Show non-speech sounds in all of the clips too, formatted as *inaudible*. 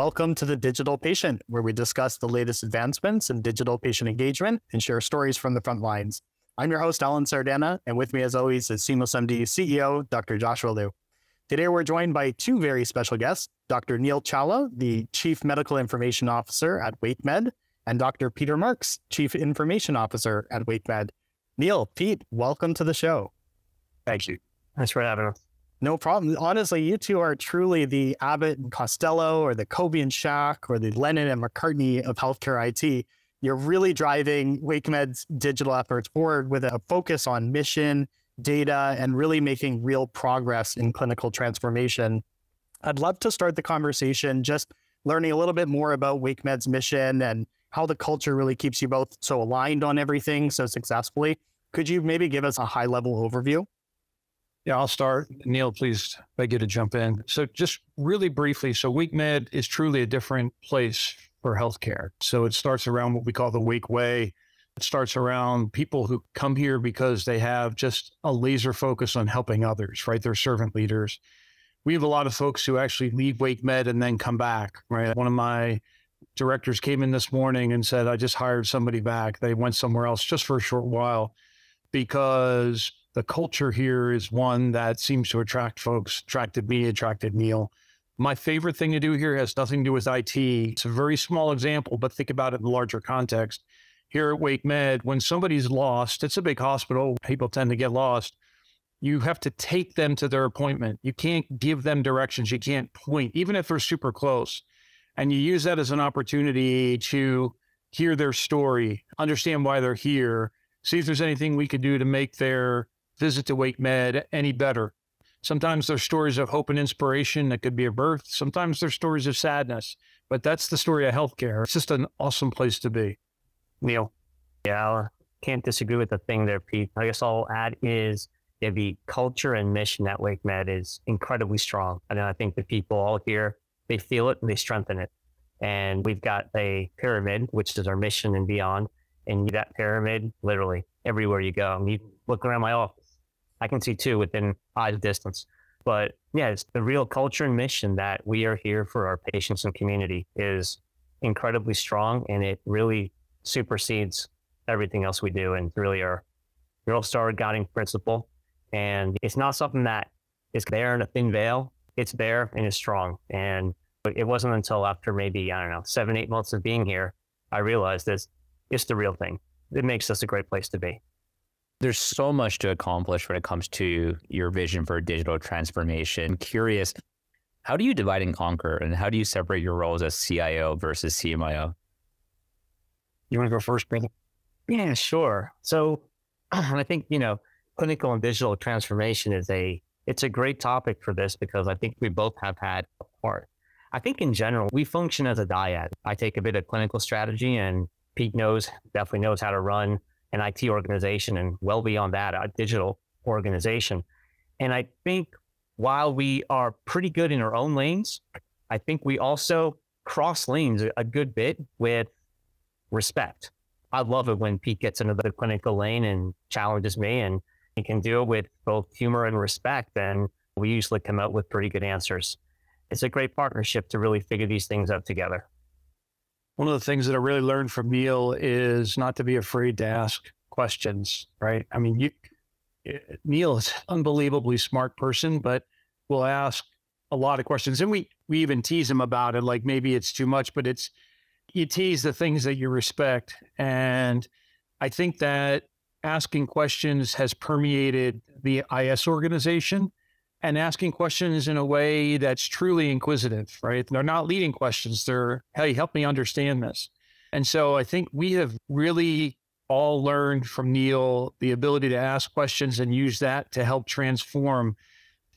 Welcome to the Digital Patient, where we discuss the latest advancements in digital patient engagement and share stories from the front lines. I'm your host, Alan Sardana, and with me, as always, is SeamlessMD CEO, Dr. Joshua Liu. Today, we're joined by two very special guests Dr. Neal Chawla, the Chief Medical Information Officer at WakeMed, and Dr. Peter Marks, Chief Information Officer at WakeMed. Neal, Pete, welcome to the show. Thank you. Thanks for having us. No problem. Honestly, you two are truly the Abbott and Costello or the Kobe and Shaq or the Lennon and McCartney of healthcare IT. You're really driving WakeMed's digital efforts forward with a focus on mission, data, and really making real progress in clinical transformation. I'd love to start the conversation just learning a little bit more about WakeMed's mission and how the culture really keeps you both so aligned on everything so successfully. Could you maybe give us a high level overview? Yeah, I'll start. Neal, please beg you to jump in. So, just really briefly, so WakeMed is truly a different place for healthcare. So, it starts around what we call the Wake Way. It starts around people who come here because they have just a laser focus on helping others, right? They're servant leaders. We have a lot of folks who actually leave WakeMed and then come back, right? One of my directors came in this morning and said, I just hired somebody back. They went somewhere else just for a short while because the culture here is one that seems to attract folks, attracted me, attracted Neal. My favorite thing to do here has nothing to do with IT. It's a very small example, but think about it in the larger context. Here at WakeMed, when somebody's lost, it's a big hospital, people tend to get lost. You have to take them to their appointment. You can't give them directions. You can't point, even if they're super close. And you use that as an opportunity to hear their story, understand why they're here, see if there's anything we could do to make their visit to WakeMed any better. Sometimes there's stories of hope and inspiration that could be a birth. Sometimes there's stories of sadness, but that's the story of healthcare. It's just an awesome place to be. Neal. Yeah, I can't disagree with the thing there, Pete. I guess I'll add is yeah, the culture and mission at WakeMed is incredibly strong. And I think the people all here, they feel it and they strengthen it. And we've got a pyramid, which is our mission and beyond. And that pyramid, literally everywhere you go. I mean, you look around my office I can see two within eyes distance. But yeah, it's the real culture and mission that we are here for our patients and community is incredibly strong and it really supersedes everything else we do and really our real star guiding principle. And it's not something that is there in a thin veil. It's there and it's strong. And it wasn't until after maybe, I don't know, seven, eight months of being here, I realized this it's the real thing. It makes us a great place to be there's so much to accomplish when it comes to your vision for digital transformation. curious, how do you divide and conquer and how do you separate your roles as CIO versus CMIO? You want to go first, brother? Yeah, sure. So *clears throat* I think, you know, clinical and digital transformation is a it's a great topic for this because I think we both have had a part. I think in general, we function as a dyad. I take a bit of clinical strategy and Pete knows, definitely knows how to run an IT organization and well beyond that, a digital organization. And I think while we are pretty good in our own lanes, I think we also cross lanes a good bit with respect. I love it when Pete gets into the clinical lane and challenges me and he can do it with both humor and respect. And we usually come out with pretty good answers. It's a great partnership to really figure these things out together one of the things that I really learned from Neal is not to be afraid to ask questions, right? I mean, you, eh, Neal is an unbelievably smart person, but will ask a lot of questions. And we, we even tease him about it, like maybe it's too much, but it's, you tease the things that you respect. And I think that asking questions has permeated the IS organization and asking questions in a way that's truly inquisitive, right? They're not leading questions. They're, hey, help me understand this. And so I think we have really all learned from Neal the ability to ask questions and use that to help transform.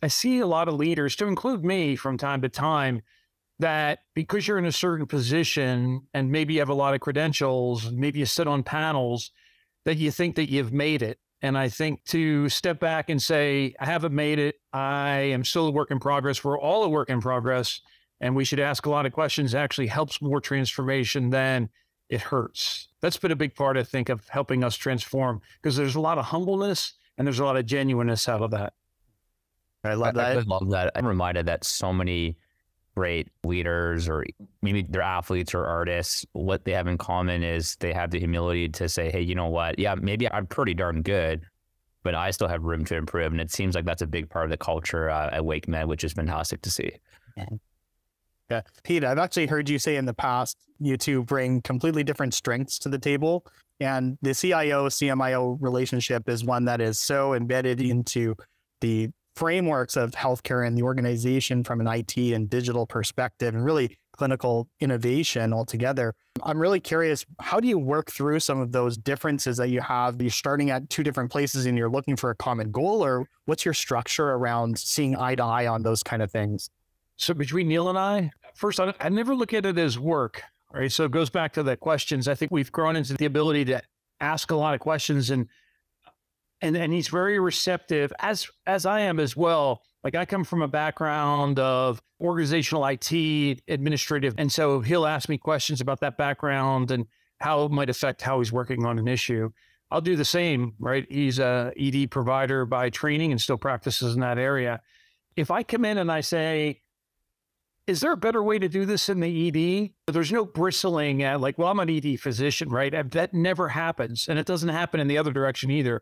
I see a lot of leaders, to include me from time to time, that because you're in a certain position and maybe you have a lot of credentials, maybe you sit on panels, that you think that you've made it. And I think to step back and say, I haven't made it. I am still a work in progress. We're all a work in progress. And we should ask a lot of questions actually helps more transformation than it hurts. That's been a big part, I think, of helping us transform because there's a lot of humbleness and there's a lot of genuineness out of that. I love that. I love that. I'm reminded that so many great leaders or maybe they're athletes or artists, what they have in common is they have the humility to say, hey, you know what? Yeah, maybe I'm pretty darn good, but I still have room to improve. And it seems like that's a big part of the culture uh, at WakeMed, which is fantastic to see. Yeah. Pete, I've actually heard you say in the past, you two bring completely different strengths to the table. And the CIO CMIO relationship is one that is so embedded into the frameworks of healthcare and the organization from an IT and digital perspective and really clinical innovation altogether. I'm really curious, how do you work through some of those differences that you have? You're starting at two different places and you're looking for a common goal, or what's your structure around seeing eye to eye on those kind of things? So between Neal and I, first, I, I never look at it as work, right? So it goes back to the questions. I think we've grown into the ability to ask a lot of questions and and and he's very receptive as as I am as well. Like I come from a background of organizational IT, administrative, and so he'll ask me questions about that background and how it might affect how he's working on an issue. I'll do the same, right? He's a ED provider by training and still practices in that area. If I come in and I say, is there a better way to do this in the ED? There's no bristling at like, well, I'm an ED physician, right? That never happens. And it doesn't happen in the other direction either.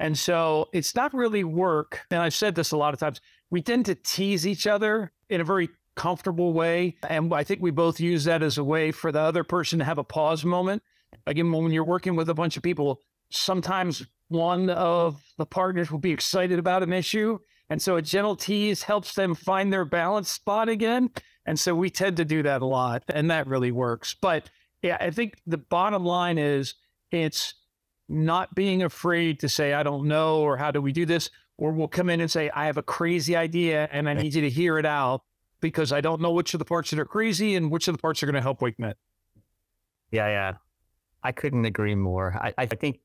And so it's not really work. And I've said this a lot of times. We tend to tease each other in a very comfortable way. And I think we both use that as a way for the other person to have a pause moment. Again, when you're working with a bunch of people, sometimes one of the partners will be excited about an issue. And so a gentle tease helps them find their balance spot again. And so we tend to do that a lot. And that really works. But yeah, I think the bottom line is it's not being afraid to say, I don't know, or how do we do this? Or we'll come in and say, I have a crazy idea and I need you to hear it out because I don't know which of the parts that are crazy and which of the parts are going to help WakeMed. Yeah, yeah. I couldn't agree more. I, I think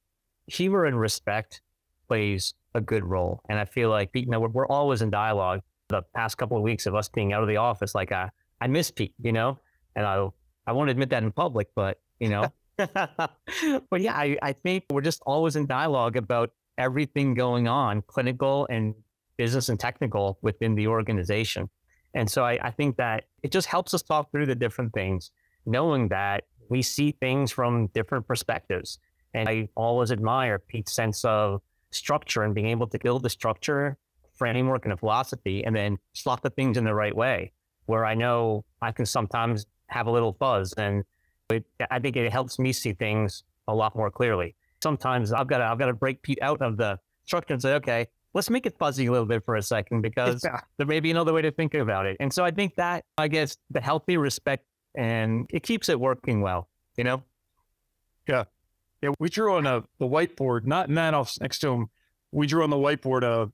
humor and respect plays a good role. And I feel like, you know, we're, we're always in dialogue. The past couple of weeks of us being out of the office, like I, I miss Pete, you know, and I, I won't admit that in public, but, you know, *laughs* *laughs* but yeah, I, I think we're just always in dialogue about everything going on, clinical and business and technical within the organization. And so I, I think that it just helps us talk through the different things, knowing that we see things from different perspectives. And I always admire Pete's sense of structure and being able to build the structure, framework, and a philosophy, and then slot the things in the right way. Where I know I can sometimes have a little fuzz and it, I think it helps me see things a lot more clearly. Sometimes I've got to, I've got to break Pete out of the structure and say, okay, let's make it fuzzy a little bit for a second because yeah. there may be another way to think about it. And so I think that, I guess, the healthy respect and it keeps it working well, you know? Yeah. Yeah. We drew on a, the whiteboard, not office next to him. We drew on the whiteboard a,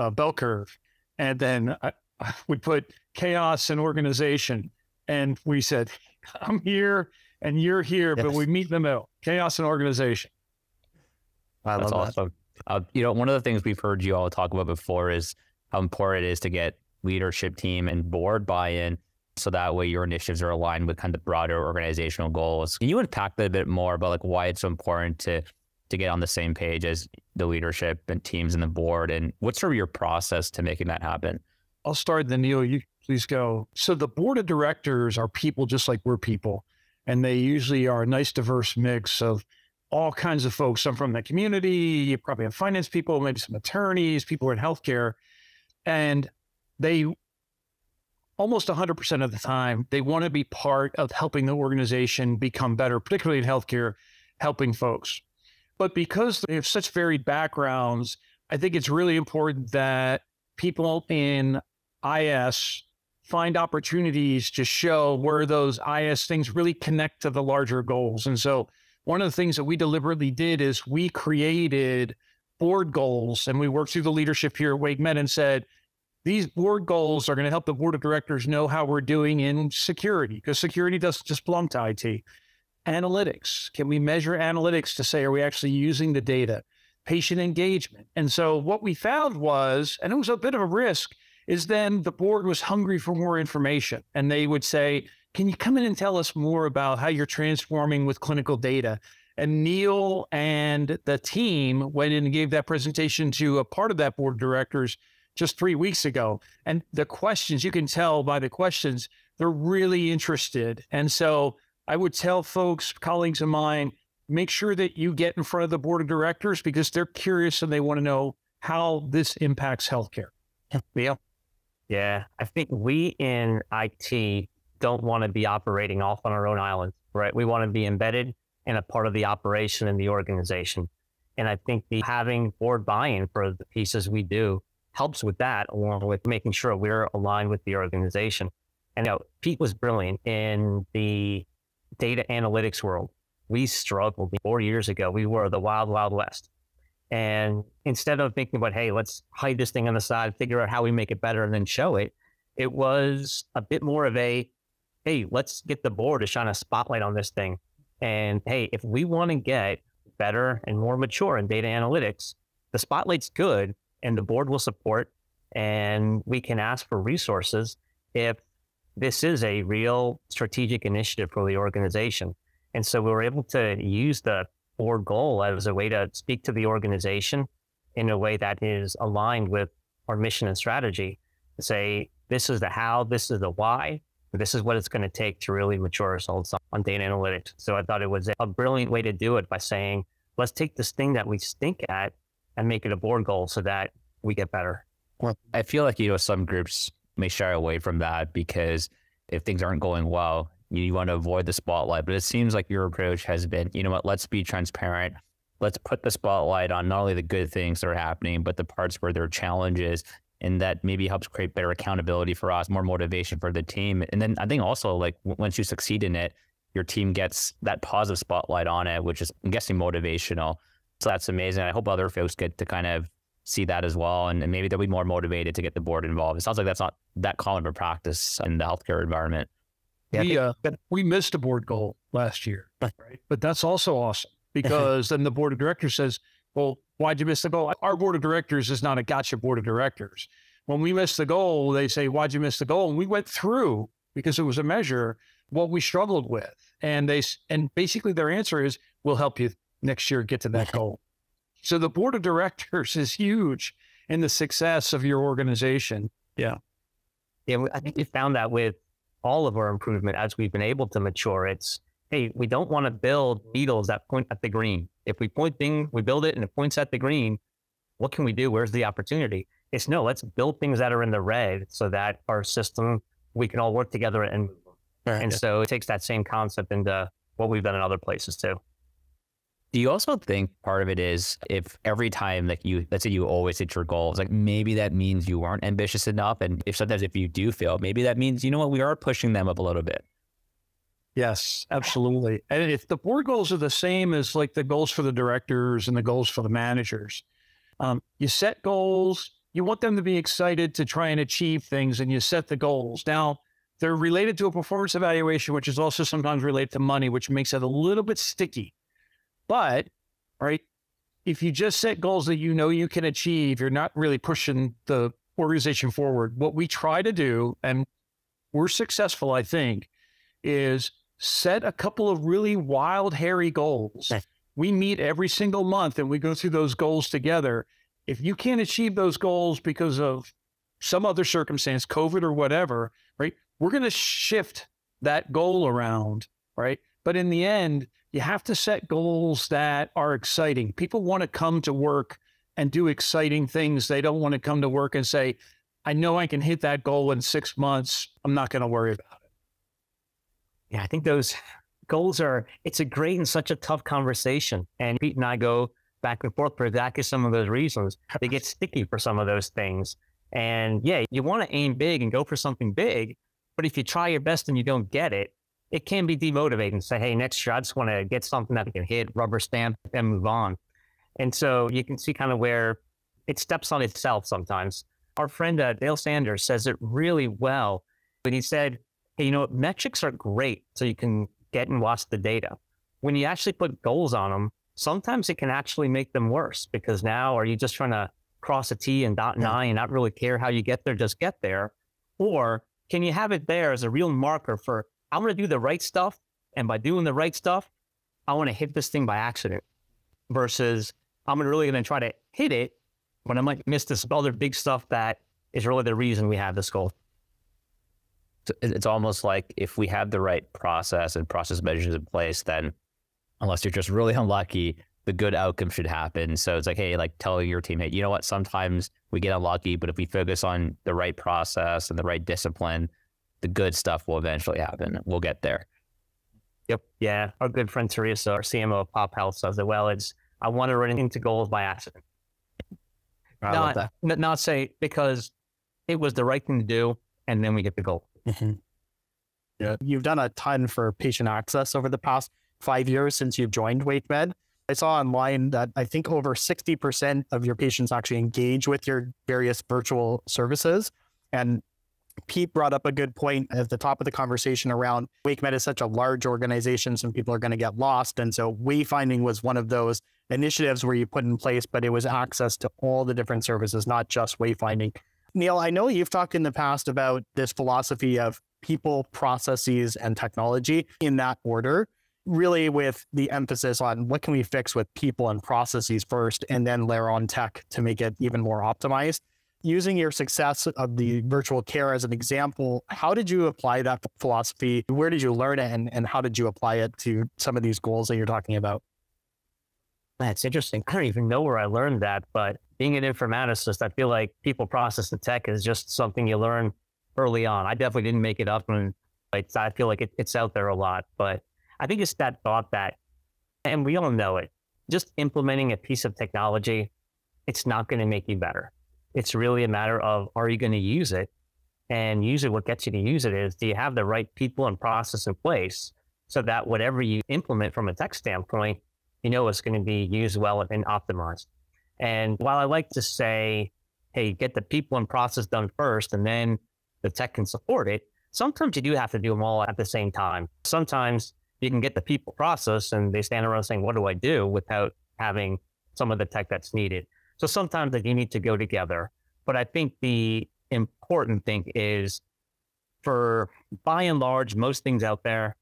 a bell curve. And then I, *laughs* we put chaos and organization. And we said, *laughs* I'm here and you're here, yes. but we meet in the middle. Chaos and organization. I That's awesome. Uh, you know, one of the things we've heard you all talk about before is how important it is to get leadership team and board buy-in so that way your initiatives are aligned with kind of broader organizational goals. Can you unpack that a bit more about like why it's so important to to get on the same page as the leadership and teams and the board and what's sort of your process to making that happen? I'll start then Neal, you please go. So the board of directors are people just like we're people and they usually are a nice diverse mix of all kinds of folks. Some from the community, you probably have finance people, maybe some attorneys, people in healthcare, and they almost 100% of the time they want to be part of helping the organization become better, particularly in healthcare, helping folks. But because they have such varied backgrounds, I think it's really important that people in IS find opportunities to show where mm-hmm. those IS things really connect to the larger goals. And so one of the things that we deliberately did is we created board goals and we worked through the leadership here at WakeMed and said, these board goals are going to help the board of directors know how we're doing in security because security doesn't just belong to IT. Analytics. Can we measure analytics to say, are we actually using the data? Patient engagement. And so what we found was, and it was a bit of a risk, is then the board was hungry for more information and they would say, Can you come in and tell us more about how you're transforming with clinical data? And Neal and the team went in and gave that presentation to a part of that board of directors just three weeks ago. And the questions, you can tell by the questions, they're really interested. And so I would tell folks, colleagues of mine, make sure that you get in front of the board of directors because they're curious and they want to know how this impacts healthcare. Yeah. Yeah. I think we in IT don't want to be operating off on our own island, right? We want to be embedded and a part of the operation in the organization. And I think the having board buy-in for the pieces we do helps with that, along with making sure we're aligned with the organization. And you know, Pete was brilliant in the data analytics world. We struggled four years ago. We were the wild, wild west. And instead of thinking about, hey, let's hide this thing on the side, figure out how we make it better, and then show it, it was a bit more of a, hey, let's get the board to shine a spotlight on this thing. And hey, if we want to get better and more mature in data analytics, the spotlight's good and the board will support and we can ask for resources if this is a real strategic initiative for the organization. And so we were able to use the board goal as a way to speak to the organization in a way that is aligned with our mission and strategy to say, this is the how, this is the why, this is what it's going to take to really mature ourselves on data analytics. So I thought it was a brilliant way to do it by saying, let's take this thing that we stink at and make it a board goal so that we get better. Well, I feel like, you know, some groups may shy away from that because if things aren't going well, you, want to avoid the spotlight. But it seems like your approach has been, you know what, let's be transparent. Let's put the spotlight on not only the good things that are happening, but the parts where there are challenges and that maybe helps create better accountability for us, more motivation for the team. And then I think also like once you succeed in it, your team gets that positive spotlight on it, which is I'm guessing motivational. So that's amazing. I hope other folks get to kind of see that as well, and, and maybe they'll be more motivated to get the board involved. It sounds like that's not that common of a practice in the healthcare environment. Yeah, we, uh, we missed a board goal last year, right? But that's also awesome *laughs* because then the board of directors says, well, why'd you miss the goal? Our board of directors is not a gotcha board of directors. When we miss the goal, they say, why'd you miss the goal? And we went through because it was a measure what we struggled with. And they, and basically their answer is, we'll help you next year get to that goal. So the board of directors is huge in the success of your organization. Yeah. Yeah. I think we found that with all of our improvement as we've been able to mature. It's, hey, we don't want to build needles that point at the green. If we point thing, we build it and it points at the green. What can we do? Where's the opportunity? It's no, let's build things that are in the red so that our system, we can all work together and move. Right. And so it takes that same concept into what we've done in other places too. Do you also think part of it is if every time that you, let's say you always hit your goals, like maybe that means you aren't ambitious enough. And if sometimes if you do fail, maybe that means, you know what, we are pushing them up a little bit. Yes, absolutely. And if the board goals are the same as like the goals for the directors and the goals for the managers, um, you set goals, you want them to be excited to try and achieve things, and you set the goals. Now, they're related to a performance evaluation, which is also sometimes related to money, which makes it a little bit sticky. But, right, if you just set goals that you know you can achieve, you're not really pushing the organization forward. What we try to do, and we're successful, I think, is set a couple of really wild, hairy goals. We meet every single month and we go through those goals together. If you can't achieve those goals because of some other circumstance, COVID or whatever, right, we're going to shift that goal around, right? But in the end, you have to set goals that are exciting. People want to come to work and do exciting things. They don't want to come to work and say, I know I can hit that goal in six months. I'm not going to worry about it. Yeah, I think those *laughs* goals are, it's a great and such a tough conversation. And Pete and I go back and forth for exactly some of those reasons. They get sticky for some of those things. And yeah, you want to aim big and go for something big. But if you try your best and you don't get it, it can be demotivating to say, hey, next year I just want to get something that I can hit, rubber stamp, and move on. And so you can see kind of where it steps on itself sometimes. Our friend uh, Dale Sanders says it really well when he said, hey, you know, metrics are great so you can get and watch the data. When you actually put goals on them, sometimes it can actually make them worse because now are you just trying to cross a T and dot an I and not really care how you get there, just get there? Or can you have it there as a real marker for I'm going to do the right stuff. And by doing the right stuff, I want to hit this thing by accident versus I'm really going to try to hit it, but I might miss this other big stuff that is really the reason we have this goal. it's almost like if we have the right process and process measures in place, then unless you're just really unlucky, the good outcome should happen. So it's like, hey, like tell your team, hey, you know what? Sometimes we get unlucky, but if we focus on the right process and the right discipline, the good stuff will eventually happen. We'll get there. Yep. Yeah. Our good friend Teresa, our CMO of Pop Health, says it well. It's I want to run into goals by accident. I not, not say because it was the right thing to do, and then we get the goal. Mm-hmm. Yeah. You've done a ton for patient access over the past five years since you've joined WakeMed. I saw online that I think over 60% of your patients actually engage with your various virtual services. And Pete brought up a good point at the top of the conversation around WakeMed is such a large organization, some people are going to get lost. And so wayfinding was one of those initiatives where you put in place, but it was access to all the different services, not just wayfinding. Neal, I know you've talked in the past about this philosophy of people, processes, and technology in that order, really with the emphasis on what can we fix with people and processes first, and then layer on tech to make it even more optimized using your success of the virtual care as an example, how did you apply that philosophy? Where did you learn it and, and how did you apply it to some of these goals that you're talking about? That's interesting. I don't even know where I learned that, but being an informaticist, I feel like people process the tech is just something you learn early on. I definitely didn't make it up and I feel like it, it's out there a lot, but I think it's that thought that, and we all know it, just implementing a piece of technology, it's not going to make you better it's really a matter of are you going to use it? And usually, what gets you to use it is do you have the right people and process in place so that whatever you implement from a tech standpoint, you know it's going to be used well and optimized. And while I like to say, hey, get the people and process done first, and then the tech can support it, sometimes you do have to do them all at the same time. Sometimes you can get the people process and they stand around saying, what do I do without having some of the tech that's needed. So sometimes they need to go together. But I think the important thing is for by and large, most things out there,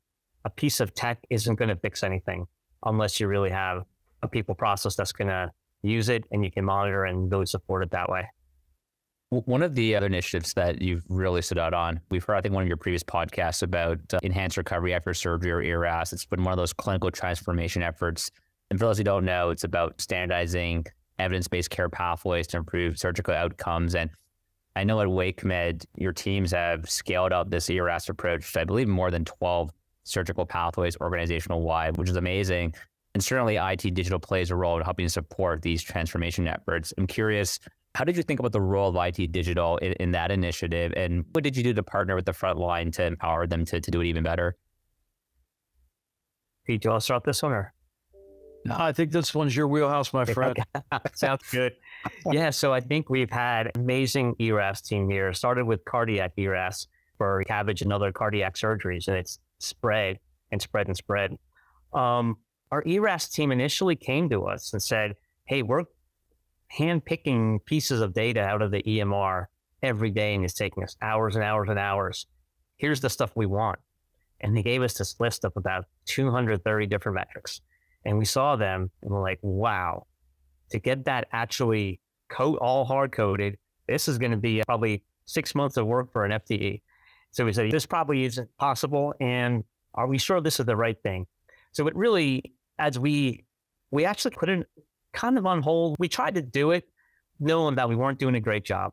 a piece of tech isn't going to fix anything unless you really have a people process that's going to use it and you can monitor and really support it that way. One of the other initiatives that you've really stood out on, we've heard, I think, one of your previous podcasts about uh, enhanced recovery after surgery or ERAS. It's been one of those clinical transformation efforts. And for those who don't know, it's about standardizing evidence-based care pathways to improve surgical outcomes. And I know at WakeMed, your teams have scaled up this ERAS approach to, I believe, more than 12 surgical pathways organizational wide, which is amazing. And certainly IT digital plays a role in helping support these transformation efforts. I'm curious, how did you think about the role of IT digital in, in that initiative? And what did you do to partner with the front line to empower them to, to do it even better? Pete, do you want to start this one or? No, I think this one's your wheelhouse, my friend. *laughs* Sounds good. *laughs* yeah, so I think we've had amazing ERAS team here. Started with cardiac ERAS for CABG and other cardiac surgeries, and it's spread and spread and spread. Um, our ERAS team initially came to us and said, "Hey, we're handpicking pieces of data out of the EMR every day, and it's taking us hours and hours and hours. Here's the stuff we want." And they gave us this list of about 230 different metrics and we saw them and we're like, wow, to get that actually code all hard coded, this is going to be probably six months of work for an FTE. So we said, this probably isn't possible. And are we sure this is the right thing? So it really, as we, we actually put it kind of on hold. We tried to do it knowing that we weren't doing a great job.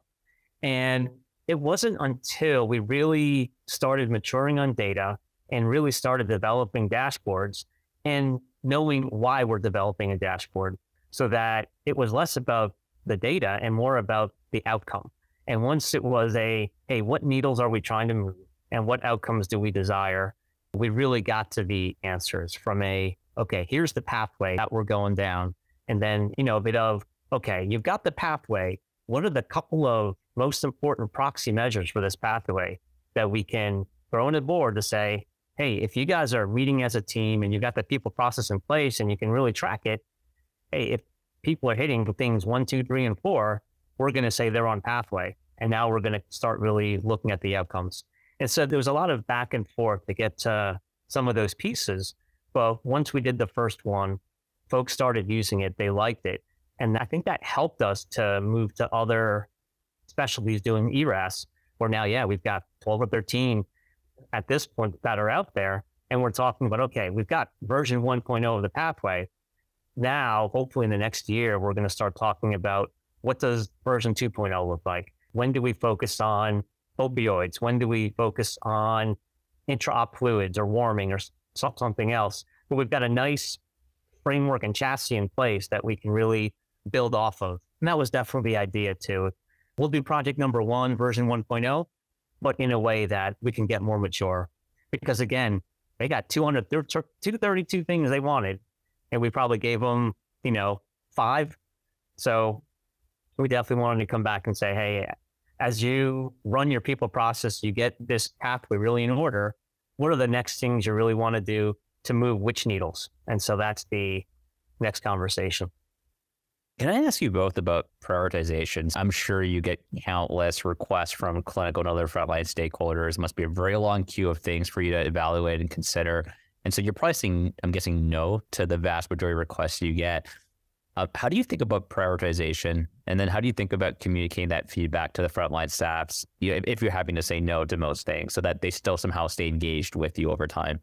And it wasn't until we really started maturing on data and really started developing dashboards and knowing why we're developing a dashboard so that it was less about the data and more about the outcome. And once it was a, hey, what needles are we trying to move and what outcomes do we desire? We really got to the answers from a, okay, here's the pathway that we're going down. And then, you know, a bit of, okay, you've got the pathway. What are the couple of most important proxy measures for this pathway that we can throw on the board to say, hey, if you guys are meeting as a team and you've got the people process in place and you can really track it, hey, if people are hitting things one, two, three, and four, we're going to say they're on pathway. And now we're going to start really looking at the outcomes. And so there was a lot of back and forth to get to some of those pieces. But once we did the first one, folks started using it. They liked it. And I think that helped us to move to other specialties doing ERAS, where now, yeah, we've got 12 or 13 at this point that are out there. And we're talking about, okay, we've got version 1.0 of the pathway. Now, hopefully in the next year, we're going to start talking about what does version 2.0 look like? When do we focus on opioids? When do we focus on intra-op fluids or warming or something else? But we've got a nice framework and chassis in place that we can really build off of. And that was definitely the idea too. We'll do project number one, version 1.0, but in a way that we can get more mature. Because again, they got 200, 232 things they wanted, and we probably gave them, you know, five. So we definitely wanted to come back and say, hey, as you run your people process, you get this pathway really in order. What are the next things you really want to do to move which needles? And so that's the next conversation. Can I ask you both about prioritizations? I'm sure you get countless requests from clinical and other frontline stakeholders. It must be a very long queue of things for you to evaluate and consider. And so you're probably saying, I'm guessing, no to the vast majority of requests you get. Uh, how do you think about prioritization? And then how do you think about communicating that feedback to the frontline staffs you know, if you're having to say no to most things so that they still somehow stay engaged with you over time?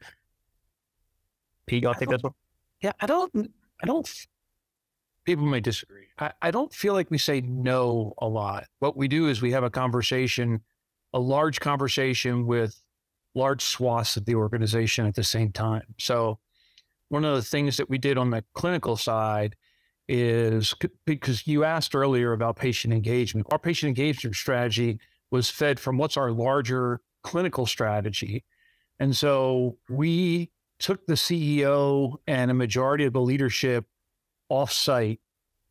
Pete, you want to take this one? Yeah, I don't, I don't people may disagree. I, I don't feel like we say no a lot. What we do is we have a conversation, a large conversation with large swaths of the organization at the same time. So, one of the things that we did on the clinical side is because you asked earlier about patient engagement. Our patient engagement strategy was fed from what's our larger clinical strategy. And so we took the CEO and a majority of the leadership offsite.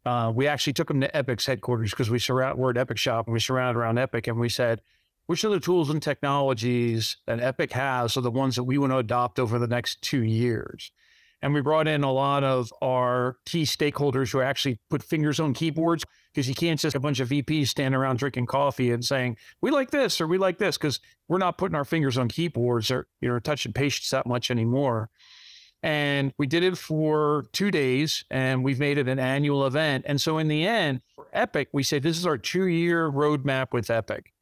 Uh, we actually took them to Epic's headquarters because we surround we're at Epic Shop and we surrounded around Epic and we said, which of the tools and technologies that Epic has are the ones that we want to adopt over the next two years? And we brought in a lot of our key stakeholders who actually put fingers on keyboards because you can't just a bunch of VPs standing around drinking coffee and saying, we like this or we like this because we're not putting our fingers on keyboards or, you know, touching patients that much anymore. And we did it for two days and we've made it an annual event. And so in the end, for Epic, we say this is our two year roadmap with Epic.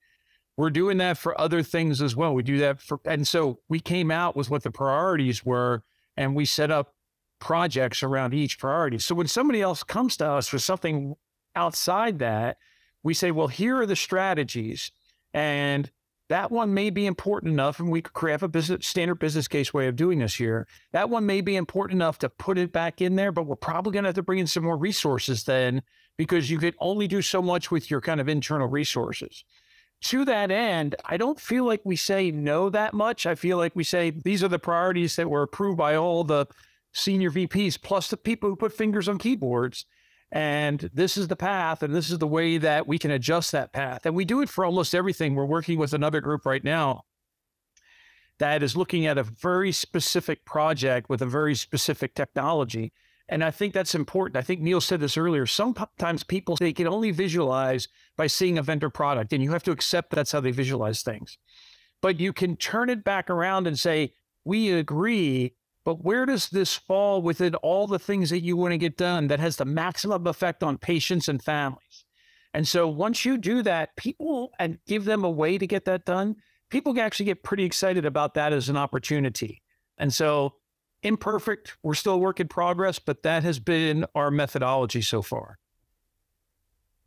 We're doing that for other things as well. We do that for, and so we came out with what the priorities were and we set up projects around each priority. So when somebody else comes to us for something outside that, we say, well, here are the strategies. And that one may be important enough, and we could have a business standard business case way of doing this here. That one may be important enough to put it back in there, but we're probably going to have to bring in some more resources then, because you could only do so much with your kind of internal resources. To that end, I don't feel like we say no that much. I feel like we say these are the priorities that were approved by all the senior VPs, plus the people who put fingers on keyboards. And this is the path, and this is the way that we can adjust that path. And we do it for almost everything. We're working with another group right now that is looking at a very specific project with a very specific technology. And I think that's important. I think Neal said this earlier. Sometimes people they can only visualize by seeing a vendor product, and you have to accept that's how they visualize things. But you can turn it back around and say, we agree but where does this fall within all the things that you want to get done that has the maximum effect on patients and families? And so once you do that, people and give them a way to get that done, people can actually get pretty excited about that as an opportunity. And so imperfect, we're still a work in progress, but that has been our methodology so far.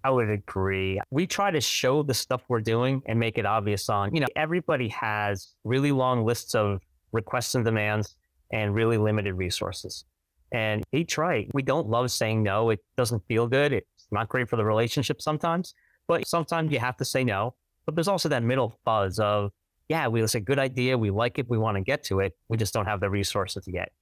I would agree. We try to show the stuff we're doing and make it obvious on, you know, everybody has really long lists of requests and demands and really limited resources. And he's right. We don't love saying no. It doesn't feel good. It's not great for the relationship sometimes, but sometimes you have to say no. But there's also that middle fuzz of, yeah, we it's a good idea. We like it. We want to get to it. We just don't have the resources yet.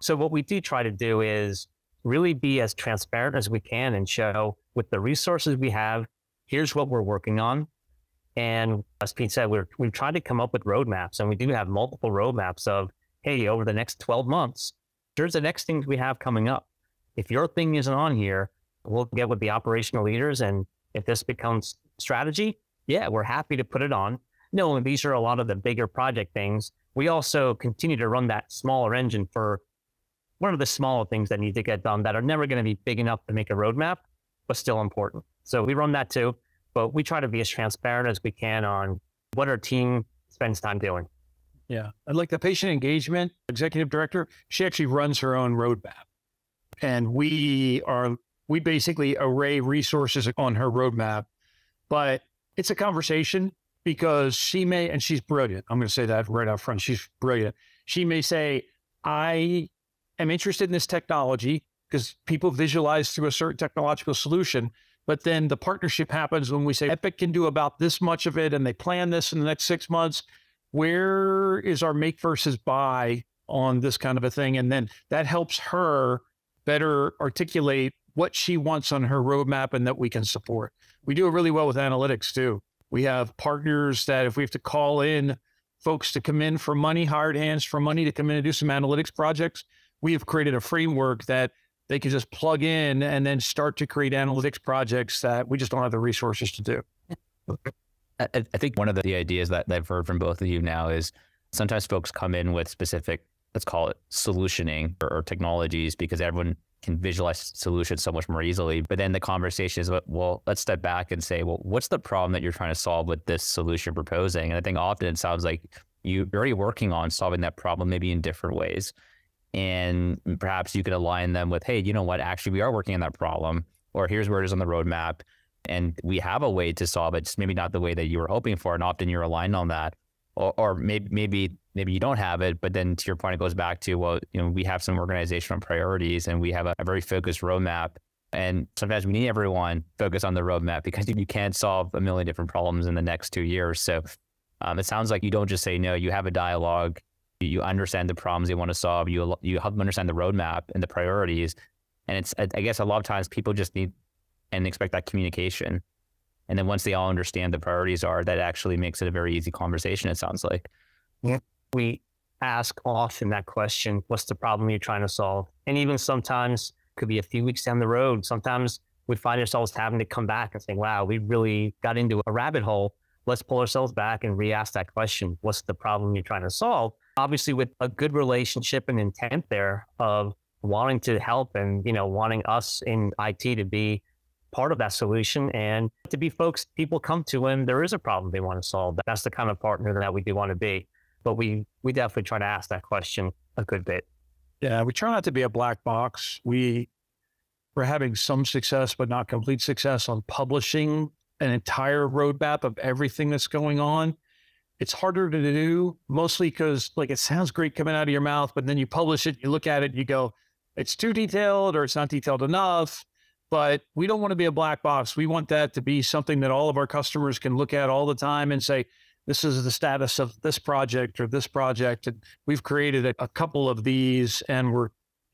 So what we do try to do is really be as transparent as we can and show with the resources we have, here's what we're working on. And as Pete said, we're, we've tried to come up with roadmaps and we do have multiple roadmaps of hey, over the next 12 months, here's the next things we have coming up. If your thing isn't on here, we'll get with the operational leaders. And if this becomes strategy, yeah, we're happy to put it on. No, and these are a lot of the bigger project things. We also continue to run that smaller engine for one of the smaller things that need to get done that are never going to be big enough to make a roadmap, but still important. So we run that too, but we try to be as transparent as we can on what our team spends time doing. Yeah. And like the patient engagement executive director, she actually runs her own roadmap. And we are, we basically array resources on her roadmap. But it's a conversation because she may, and she's brilliant. I'm going to say that right out front. She's brilliant. She may say, I am interested in this technology because people visualize through a certain technological solution. But then the partnership happens when we say Epic can do about this much of it and they plan this in the next six months. Where is our make versus buy on this kind of a thing? And then that helps her better articulate what she wants on her roadmap and that we can support. We do it really well with analytics too. We have partners that if we have to call in folks to come in for money, hired hands for money to come in and do some analytics projects, we have created a framework that they can just plug in and then start to create analytics projects that we just don't have the resources to do. *laughs* I, I think one of the ideas that, I've heard from both of you now is sometimes folks come in with specific, let's call it solutioning or, or technologies because everyone can visualize solutions so much more easily. But then the conversation is, well, let's step back and say, well, what's the problem that you're trying to solve with this solution proposing? And I think often it sounds like you're already working on solving that problem, maybe in different ways. And perhaps you could align them with, hey, you know what? Actually, we are working on that problem, or here's where it is on the roadmap. And we have a way to solve it, just maybe not the way that you were hoping for. And often you're aligned on that. Or, or maybe, maybe maybe you don't have it, but then to your point, it goes back to, well, you know, we have some organizational priorities and we have a, a very focused roadmap. And sometimes we need everyone focused on the roadmap because you can't solve a million different problems in the next two years. So um, it sounds like you don't just say no, you have a dialogue, you understand the problems you want to solve, you, you help them understand the roadmap and the priorities. And it's, I guess a lot of times people just need and expect that communication. And then once they all understand the priorities are, that actually makes it a very easy conversation, it sounds like. We ask often that question what's the problem you're trying to solve? And even sometimes could be a few weeks down the road. Sometimes we find ourselves having to come back and say, wow, we really got into a rabbit hole. Let's pull ourselves back and re ask that question what's the problem you're trying to solve? Obviously, with a good relationship and intent there of wanting to help and you know wanting us in IT to be part of that solution and to be folks people come to when there is a problem they want to solve. That's the kind of partner that we do want to be but we we definitely try to ask that question a good bit. Yeah, we try not to be a black box. We we're having some success, but not complete success on publishing an entire roadmap of everything that's going on. It's harder to do, mostly because like it sounds great coming out of your mouth, but then you publish it, you look at it, you go, it's too detailed or it's not detailed enough. But we don't want to be a black box. We want that to be something that all of our customers can look at all the time and say, this is the status of this project or this project. And we've created a, a, couple of these and we're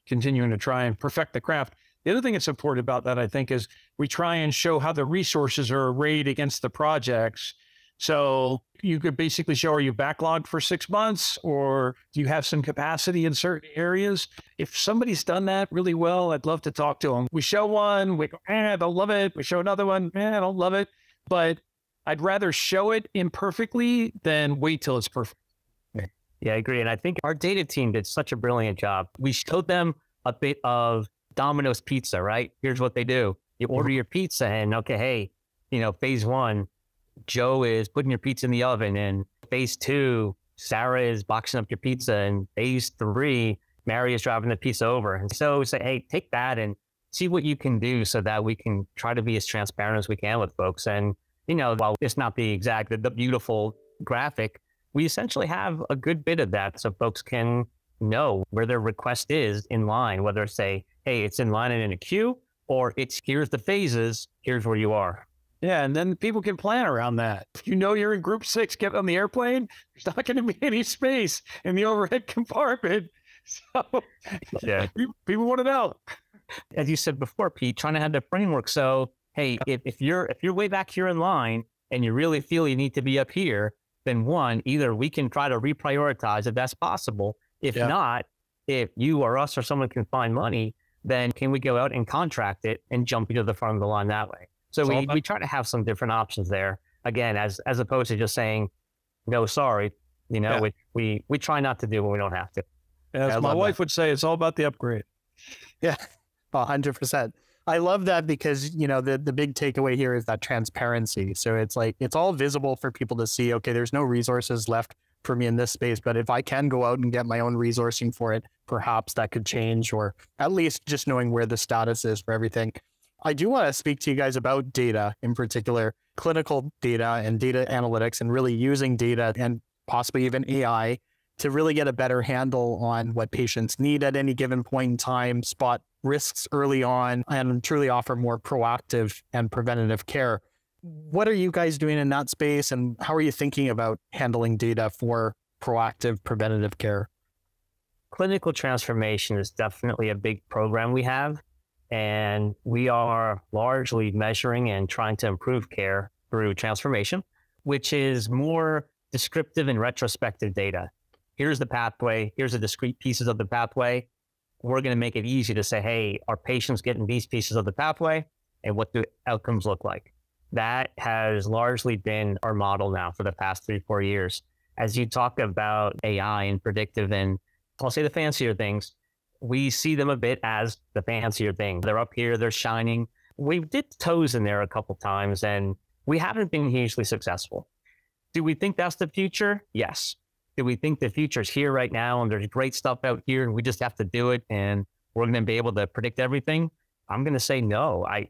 continuing to try and perfect the craft. The other thing that's important about that, I think, is we try and show how the resources are arrayed against the projects. So you could basically show are you backlogged for six months or do you have some capacity in certain areas? If somebody's done that really well, I'd love to talk to them. We show one, we go, eh, I don't love it. We show another one, eh, I don't love it. But I'd rather show it imperfectly than wait till it's perfect. Yeah, I agree. And I think our data team did such a brilliant job. We showed them a bit of Domino's pizza, right? Here's what they do. You order mm-hmm. your pizza and okay, hey, you know, phase one, Joe is putting your pizza in the oven. And phase two, Sarah is boxing up your pizza. And phase three, Mary is driving the pizza over. And so say, hey, take that and see what you can do so that we can try to be as transparent as we can with folks. And you know, while it's not the exact, the, the beautiful graphic, we essentially have a good bit of that so folks can know where their request is in line, whether it's say, hey, it's in line and in a queue, or it's here's the phases, here's where you are. Yeah, and then people can plan around that. *laughs* You know you're in group six, get on the airplane, *laughs* there's not going to be *laughs* any space in the overhead compartment. So, yeah, people want to know. As you said before, Pete, trying to have the framework. So hey, if, if you're if you're way back here in line and you really feel you need to be up here, then one, either we can try to reprioritize if that's possible. If yeah. not, if you or us or someone can find money, then can we go out and contract it and jump into the front of the line that way? So we, we try to have some different options there. Again, as as opposed to just saying, no, sorry, you know, yeah. we, we we try not to do what we don't have to. As my wife that. would say, it's all about the upgrade. Yeah, *laughs* hundred percent. I love that because you know the the big takeaway here is that transparency. So it's like it's all visible for people to see. Okay, there's no resources left for me in this space. But if I can go out and get my own resourcing for it, perhaps that could change, or at least just knowing where the status is for everything. I do want to speak to you guys about data in particular, clinical data and data analytics, and really using data and possibly even AI to really get a better handle on what patients need at any given point in time, spot risks early on, and truly offer more proactive and preventative care. What are you guys doing in that space, and how are you thinking about handling data for proactive preventative care? Clinical transformation is definitely a big program we have. And we are largely measuring and trying to improve care through transformation, which is more descriptive and retrospective data. Here's the pathway, here's the discrete pieces of the pathway. We're going to make it easy to say, hey, are patients getting these pieces of the pathway? And what do outcomes look like? That has largely been our model now for the past three, four years. As you talk about AI and predictive and I'll say the fancier things, we see them a bit as the fancier thing. They're up here, they're shining. We did toes in there a couple times and we haven't been hugely successful. Do we think that's the future? Yes. Do we think the future is here right now and there's great stuff out here and we just have to do it and we're going to be able to predict everything? I'm going to say no. I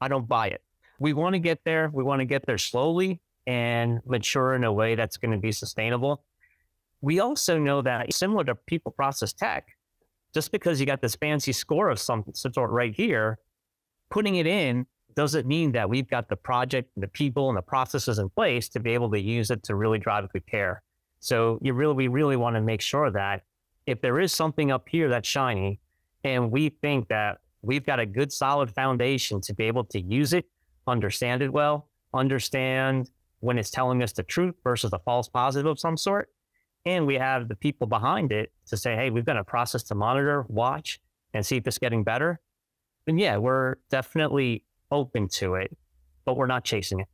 I don't buy it. We want to get there. We want to get there slowly and mature in a way that's going to be sustainable. We also know that similar to people process tech, just because you got this fancy score of some sort right here, putting it in doesn't mean that we've got the project, and the people, and the processes in place to be able to use it to really drive care. So you really, we really want to make sure that if there is something up here that's shiny, and we think that we've got a good solid foundation to be able to use it, understand it well, understand when it's telling us the truth versus a false positive of some sort, and we have the people behind it to say, hey, we've got a process to monitor, watch, and see if it's getting better, then yeah, we're definitely open to it, but we're not chasing it.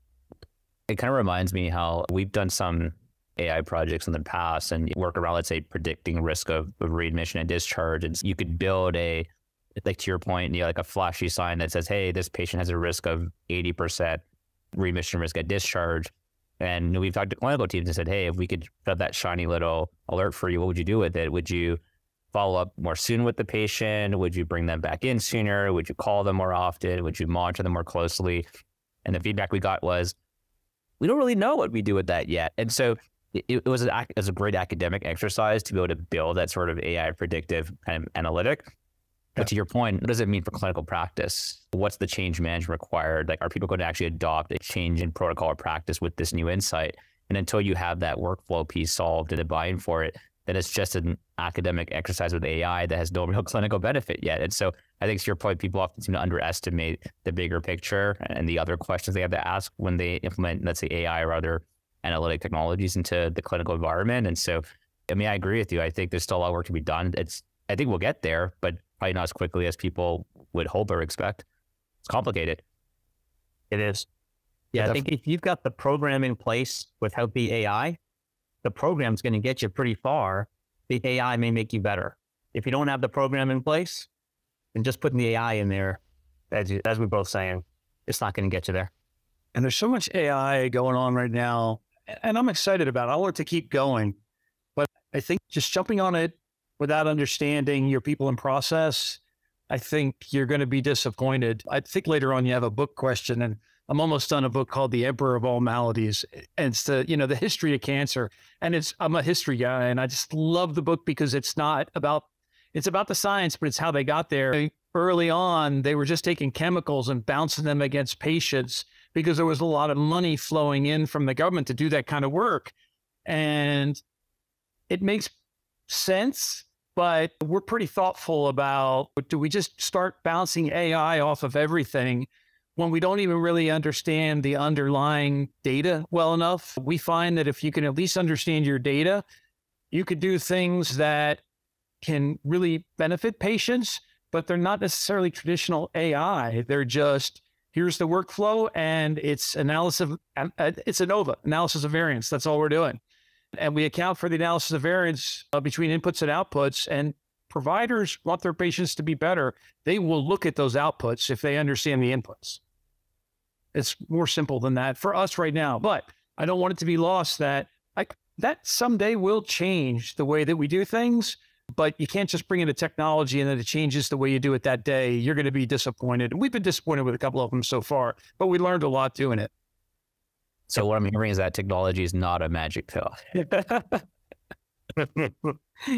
It kind of reminds me how we've done some AI projects in the past and work around, let's say, predicting risk of, of readmission and discharge. And you could build a, like to your point, you know, like a flashy sign that says, hey, this patient has a risk of 80% readmission risk at discharge. And we've talked to clinical teams and said, hey, if we could have that shiny little alert for you, what would you do with it? Would you follow up more soon with the patient? Would you bring them back in sooner? Would you call them more often? Would you monitor them more closely? And the feedback we got was, we don't really know what we do with that yet. And so it, it was, a, it was a great academic exercise to be able to build that sort of AI predictive kind of analytic. But to your point, what does it mean for clinical practice? What's the change management required? Like, are people going to actually adopt a change in protocol or practice with this new insight? And until you have that workflow piece solved and a buy-in for it, then it's just an academic exercise with AI that has no *laughs* real clinical benefit yet. And so I think to your point, people often seem to underestimate the bigger picture and the other questions they have to ask when they implement, let's say, AI or other analytic technologies into the clinical environment. And so, I mean, I agree with you. I think there's still a lot of work to be done. It's, I think we'll get there, but probably not as quickly as people would hope or expect. It's complicated. It is. Yeah, I think if you've got the program in place without the AI, the program's going to get you pretty far. The AI may make you better. If you don't have the program in place, then just putting the AI in there, as, you, as we're both saying, it's not going to get you there. And there's so much AI going on right now, and I'm excited about it. I want it to keep going. But I think just jumping on it without understanding your people and process, I think you're going to be disappointed. I think later on you have a book question, and I'm almost done a book called The Emperor of All Maladies. And it's the, you know, the history of cancer. And it's I'm a history guy, and I just love the book because it's not about it's about the science, but it's how they got there. Early on, they were just taking chemicals and bouncing them against patients because there was a lot of money flowing in from the government to do that kind of work. And it makes sense but we're pretty thoughtful about do we just start bouncing AI off of everything when we don't even really understand the underlying data well enough? We find that if you can at least understand your data, you could do things that can really benefit patients, but they're not necessarily traditional AI. They're just here's the workflow and it's analysis of, it's ANOVA, analysis of variance. That's all we're doing and we account for the analysis of variance uh, between inputs and outputs. And providers want their patients to be better. They will look at those outputs if they understand the inputs. It's more simple than that for us right now. But I don't want it to be lost that I, that someday will change the way that we do things. But you can't just bring in a technology and then it changes the way you do it that day. You're going to be disappointed. And we've been disappointed with a couple of them so far, but we learned a lot doing it. So what I'm hearing is that technology is not a magic pill. *laughs*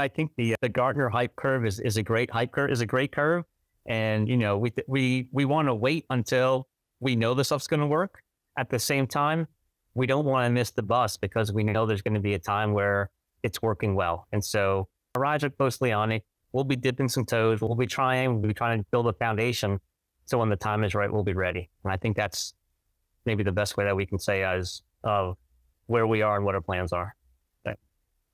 I think the uh, the Gartner hype curve is, is a great hype curve is a great curve, and you know we we we want to wait until we know the stuff's going to work. At the same time, we don't want to miss the bus because we know there's going to be a time where it's working well, and so Raj closely on it. We'll be dipping some toes. We'll be trying. We'll be trying to build a foundation. So when the time is right, we'll be ready. And I think that's maybe the best way that we can say is of where we are and what our plans are.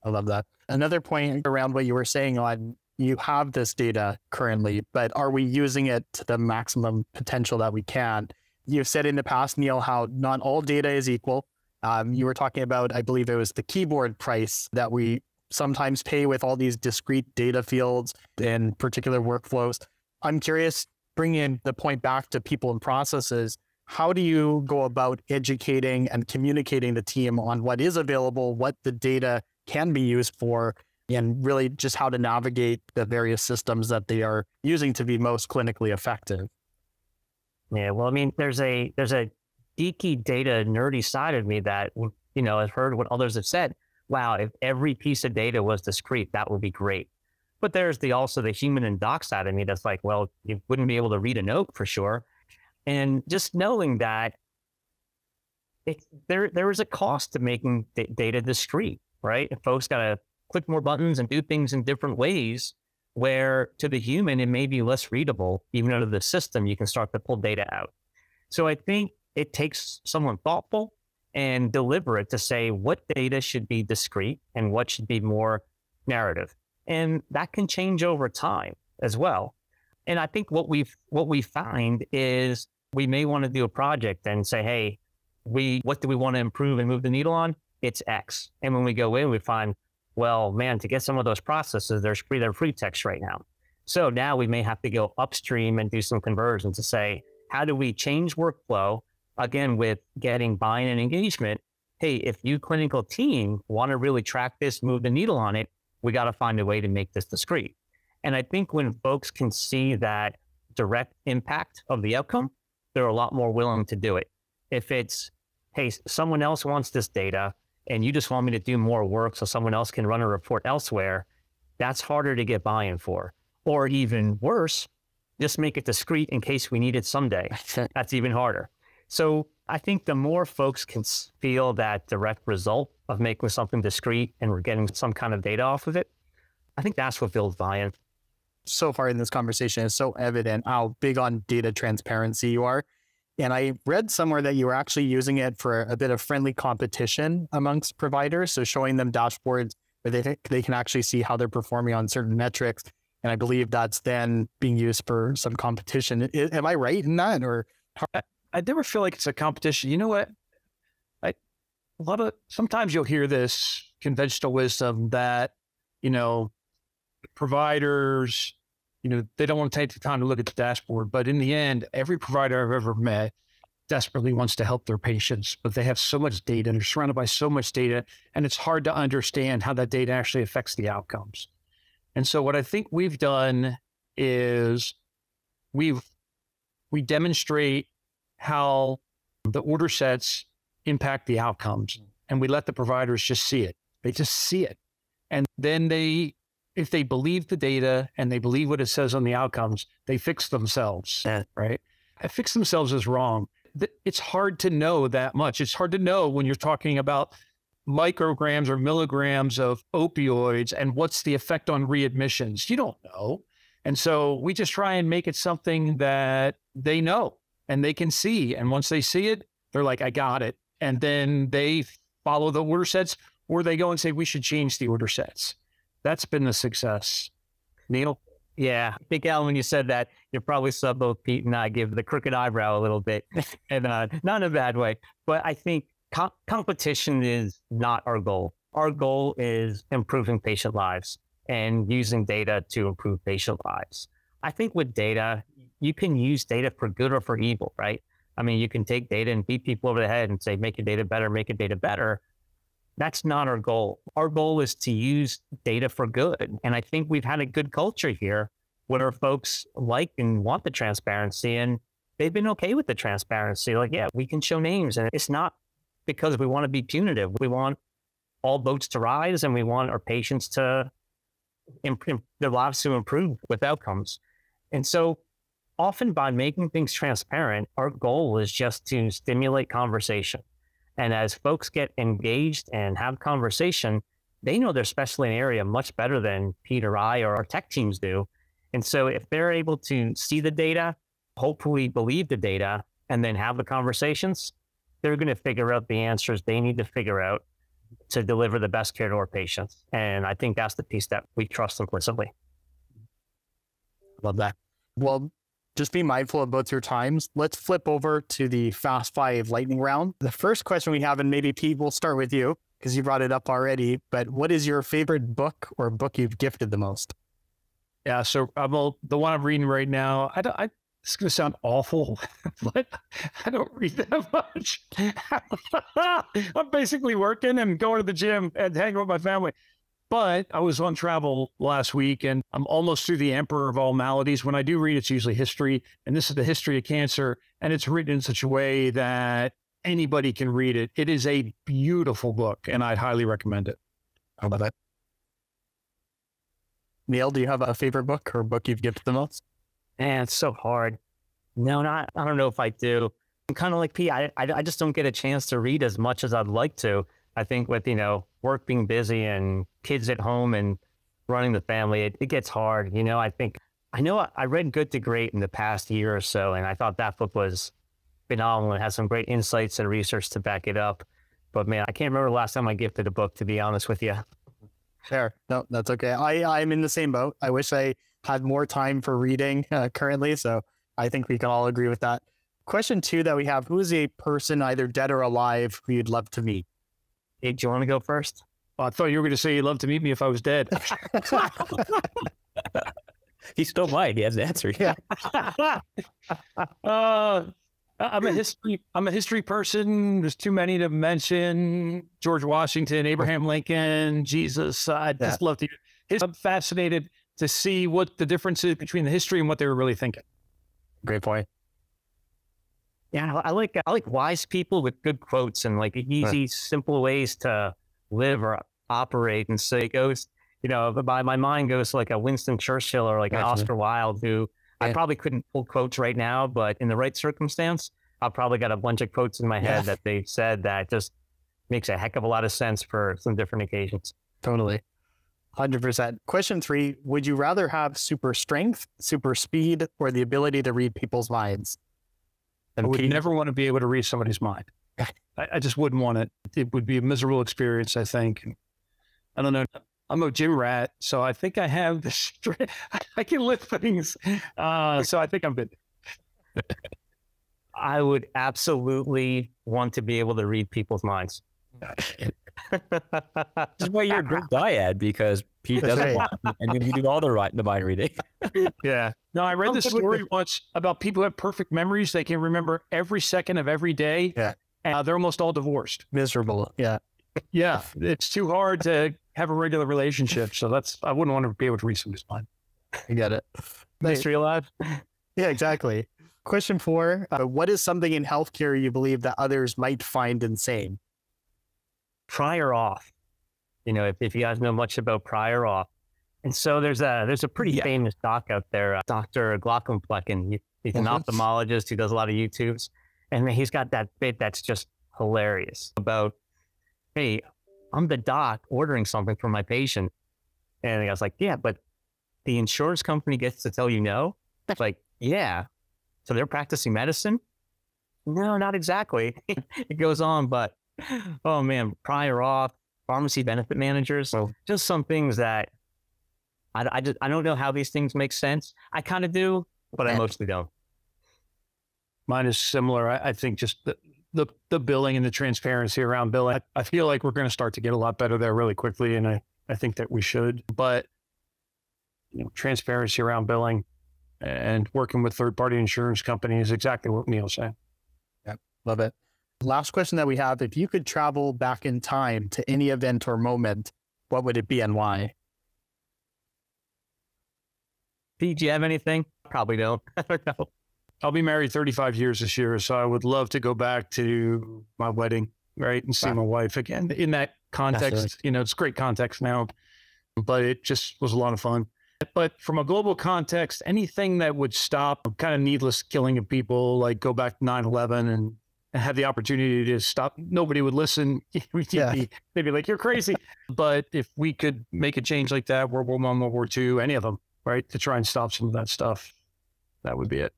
I love that. Another point around what you were saying on you have this data currently, but are we using it to the maximum potential that we can? You've said in the past, Neal, how not all data is equal. Um, you were talking about, I believe it was the keyboard price that we sometimes pay with all these discrete data fields and particular workflows. I'm curious, bringing the point back to people and processes, how do you go about educating and communicating the team on what is available, what the data can be used for, and really just how to navigate the various systems that they are using to be most clinically effective. Yeah, well, I mean, there's a there's a geeky data nerdy side of me that you know has heard what others have said. Wow, if every piece of data was discrete, that would be great. But there's the also the human and doc side of me that's like, well, you wouldn't be able to read a note for sure. And just knowing that it, there there is a cost to making d- data discrete right? And folks got to click more buttons and do things in different ways where to the human, it may be less readable, even out of the system, you can start to pull data out. So I think it takes someone thoughtful and deliberate to say what data should be discrete and what should be more narrative. And that can change over time as well. And I think what we what we find is we may want to do a project and say, hey, we what do we want to improve and move the needle on? it's X. And when we go in, we find, well, man, to get some of those processes, there's free, they're free text right now. So now we may have to go upstream and do some conversion to say, how do we change workflow again with getting buy-in and engagement? Hey, if you clinical team want to really track this, move the needle on it, we got to find a way to make this discrete. And I think when folks can see that direct impact of the outcome, they're a lot more willing to do it. If it's, hey, someone else wants this data, and you just want me to do more work so someone else can run a report elsewhere, that's harder to get buy in for. Or even worse, just make it discrete in case we need it someday. *laughs* that's even harder. So I think the more folks can feel that direct result of making something discrete and we're getting some kind of data off of it, I think that's what builds buy-in. So far in this conversation, it's so evident how big on data transparency you are. And I read somewhere that you were actually using it for a bit of friendly competition amongst providers. So showing them dashboards where they, they can actually see how they're performing on certain metrics. And I believe that's then being used for some competition. Am I right in that? Or I, I never feel like it's a competition. You know what? I a lot of sometimes you'll hear this conventional wisdom that, you know, providers you know, they don't want to take the time to look at the dashboard. But in the end, every provider I've ever met desperately wants to help their patients, but they have so much data and they're surrounded by so much data, and it's hard to understand how that data actually affects the outcomes. And so what I think we've done is we've we demonstrate how the order sets impact the outcomes and we let the providers just see it. They just see it. And then they if they believe the data and they believe what it says on the outcomes, they fix themselves, yeah. right? I fix themselves is wrong. It's hard to know that much. It's hard to know when you're talking about micrograms or milligrams of opioids and what's the effect on readmissions. You don't know. And so we just try and make it something that they know and they can see. And once they see it, they're like, I got it. And then they follow the order sets or they go and say, we should change the order sets. That's been the success. Neal? Yeah, I think Alan, when you said that, you probably saw both Pete and I give the crooked eyebrow a little bit, *laughs* and uh, not in a bad way. But I think co- competition is not our goal. Our goal is improving patient lives and using data to improve patient lives. I think with data, you can use data for good or for evil, right? I mean, you can take data and beat people over the head and say, make your data better, make your data better That's not our goal. Our goal is to use data for good. And I think we've had a good culture here where our folks like and want the transparency and they've been okay with the transparency. Like, yeah, we can show names and it's not because we want to be punitive. We want all boats to rise and we want our patients to improve their lives to improve with outcomes. And so often by making things transparent, our goal is just to stimulate conversation. And as folks get engaged and have conversation, they know their specialty area much better than Pete or I or our tech teams do. And so if they're able to see the data, hopefully believe the data, and then have the conversations, they're going to figure out the answers they need to figure out to deliver the best care to our patients. And I think that's the piece that we trust implicitly. Love that. Well, just be mindful of both your times. Let's flip over to the Fast Five lightning round. The first question we have, and maybe Pete, we'll start with you because you brought it up already, but what is your favorite book or book you've gifted the most? Yeah, so uh, I'm the one I'm reading right now. I don't, I it's going to sound awful, *laughs* but I don't read that much. *laughs* I'm basically working and going to the gym and hanging with my family. But I was on travel last week and I'm almost through the Emperor of All Maladies. When I do read, it's usually history. And this is the history of cancer. And it's written in such a way that anybody can read it. It is a beautiful book and I'd highly recommend it. I love it. Neal, do you have a favorite book or book you've gifted the most? Man, it's so hard. No, not. I don't know if I do. I'm kind of like P. I, I I just don't get a chance to read as much as I'd like to. I think with you know work being busy and kids at home and running the family, it, it gets hard. You know, I think I know I, read Good to Great in the past year or so, and I thought that book was phenomenal It has some great insights and research to back it up. But man, I can't remember the last time I gifted a book. To be honest with you. Fair. No, that's okay. I I'm in the same boat. I wish I had more time for reading uh, currently. So I think we can all agree with that. Question two that we have Who is a person, either dead or alive, who you'd love to meet? Hey, do you want to go first? Well, I thought you were going to say you'd love to meet me if I was dead. *laughs* he still might. He has an answer. Yeah. *laughs* uh, I'm a history. I'm a history person. There's too many to mention. George Washington, Abraham Lincoln, Jesus. I'd yeah. just love to. I'm fascinated to see what the difference is between the history and what they were really thinking. Great point. Yeah, I like I like wise people with good quotes and like easy, right. simple ways to live or operate. And so it goes, you know, my my mind goes to like a Winston Churchill or like an Oscar Wilde, who yeah. I probably couldn't pull quotes right now, but in the right circumstance, I've probably got a bunch of quotes in my head yeah. that they said that just makes a heck of a lot of sense for some different occasions. Totally. 100%. Question three Would you rather have super strength, super speed, or the ability to read people's minds? And I would never want to be able to read somebody's mind. I, I, just wouldn't want it. It would be a miserable experience, I think. I don't know. I'm a gym rat, so I think I have the strength. *laughs* I can lift things. Uh, so I think I'm good. I would absolutely want to be able to read people's minds. *laughs* That's why you're a great dyad because Pete doesn't want and then you do all the right the mind reading. *laughs* yeah. No, I read this story once about people who have perfect memories. They can remember every second of every day. Yeah. And uh, they're almost all divorced. Miserable. Yeah. Yeah. It's too hard to have a regular relationship. So that's I wouldn't want to be able to read somebody's mind. I get it. Mystery alive. Yeah, exactly. Question four: uh, What is something in healthcare you believe that others might find insane? prior auth. You know, if, if you guys know much about prior auth. And so there's a there's a pretty yeah. famous doc out there, uh, Glaucomflecken. He, he's an mm-hmm. ophthalmologist who does a lot of YouTubes. And he's got that bit that's just hilarious about, hey, I'm the doc ordering something for my patient. And I was like, yeah, but the insurance company gets to tell you no. It's like, yeah. So they're practicing medicine? No, not exactly. *laughs* it goes on, but oh man, prior auth, pharmacy benefit managers, oh. just some things that I, I just I don't know how these things make sense. I kind of do, but I mostly don't. Mine is similar. I, I, think just the, the the billing and the transparency around billing. I, I feel like we're going to start to get a lot better there really quickly, and I I think that we should. But you know, transparency around billing and working with third party insurance companies is exactly what Neal's saying. Yeah, love it. Last question that we have if you could travel back in time to any event or moment, what would it be and why? Pete, do you have anything? Probably don't. *laughs* I don't know. I'll be married 35 years this year, so I would love to go back to my wedding, right, and see wow. my wife again. In that context, you know, it's great context now, but it just was a lot of fun. But from a global context, anything that would stop kind of needless killing of people, like go back to 9 11 and have the opportunity to stop, nobody would listen. *laughs* yeah. be, they'd be like, you're crazy. but if we could make a change like that, World War One, World War Two, any of them, right, to try and stop some of that stuff, that would be it.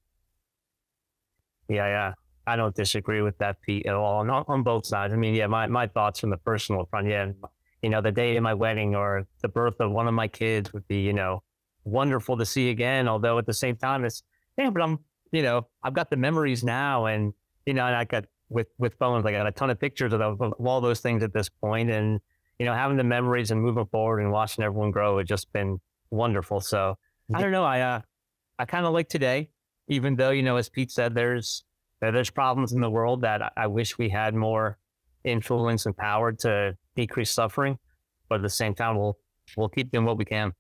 Yeah, yeah. I don't disagree with that, Pete, at all. Not on both sides. I mean, yeah, my, my thoughts from the personal front. Yeah, you know, the day of my wedding or the birth of one of my kids would be, you know, wonderful to see again. Although at the same time, it's yeah, but I'm, you know, I've got the memories now, and you know, and I got with with phones, I got a ton of pictures of, of, of all those things at this point, and you know, having the memories and moving forward and watching everyone grow has just been wonderful. So I don't know, I uh, I kind of like today, even though you know, as Pete said, there's there's problems in the world that I wish we had more influence and power to decrease suffering, but at the same time, we'll we'll keep doing what we can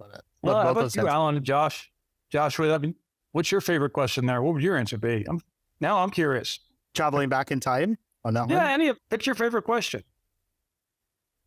love it. Love well, how about you, Alan Josh? Josh, I mean, what's your favorite question there? What would your answer be? I'm, now I'm curious. Traveling back in time on that yeah, one? any pick your favorite question.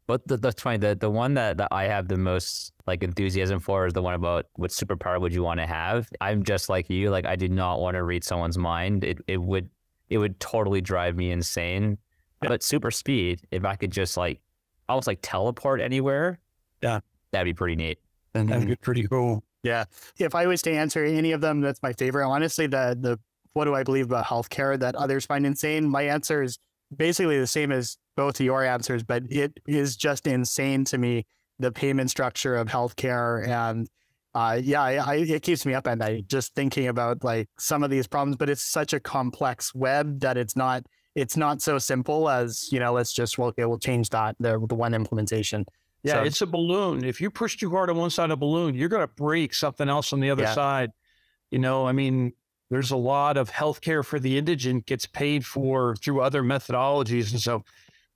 But the, that's funny. The the one that, that I have the most like enthusiasm for is the one about what superpower would you want to have. I'm just like you. Like I did not want to read someone's mind. It it would it would totally drive me insane. Yeah. But super speed, if I could just like almost like teleport anywhere, yeah, that'd be pretty neat. And that'd be pretty cool. Yeah. If I was to answer any of them, that's my favorite. Honestly, the the what do I believe about healthcare that others find insane? My answer is basically the same as both of your answers, but it is just insane to me the payment structure of healthcare and uh, yeah, I, I, it keeps me up at night just thinking about like some of these problems. But it's such a complex web that it's not it's not so simple as you know. Let's just well, okay, we'll change that the, the one implementation. Yeah, so, it's a balloon. If you push too hard on one side of a balloon, you're going to break something else on the other yeah. side. You know, I mean, there's a lot of healthcare for the indigent gets paid for through other methodologies. And so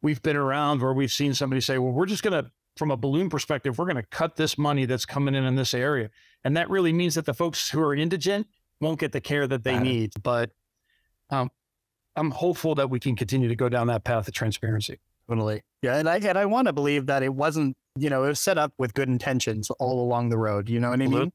we've been around where we've seen somebody say, well, we're just going to, from a balloon perspective, we're going to cut this money that's coming in in this area. And that really means that the folks who are indigent won't get the care that they need. But um, I'm hopeful that we can continue to go down that path of transparency. Totally. Yeah. And I, and I want to believe that it wasn't, you know, it was set up with good intentions all along the road. You know what I mean?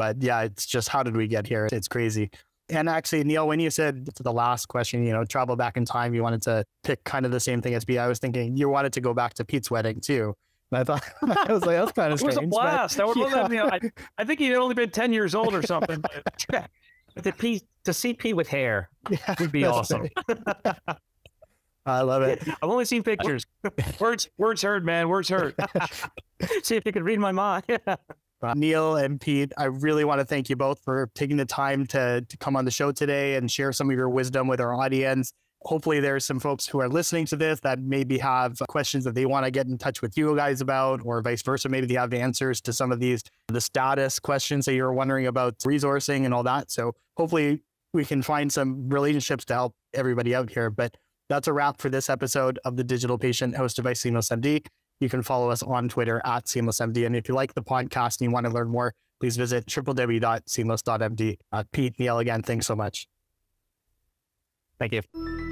But yeah, it's just how did we get here? It's crazy. And actually, Neal, when you said to the last question, you know, travel back in time, you wanted to pick kind of the same thing as B. I was thinking you wanted to go back to Pete's wedding too. And I thought *laughs* I was like, that's kind of strange. It was a blast. But, I, would yeah. that, you know, I, I, think he'd only been ten years old or something. *laughs* *laughs* But, to, to see Pete with hair yeah, would be awesome. I love it. I've only seen pictures. words, words heard, man. Words heard. See if you could read my mind. Uh, Neal and Pete, I really want to thank you both for taking the time to, to come on the show today and share some of your wisdom with our audience. Hopefully, there's some folks who are listening to this that maybe have questions that they want to get in touch with you guys about, or vice versa. Maybe they have answers to some of these the status questions that you're wondering about resourcing and all that. So hopefully, we can find some relationships to help everybody out here. But that's a wrap for this episode of The Digital Patient hosted by SeamlessMD. You can follow us on Twitter at SeamlessMD. And if you like the podcast and you want to learn more, please visit www.seamless.md. Uh, Pete, Neal, again, thanks so much. Thank you.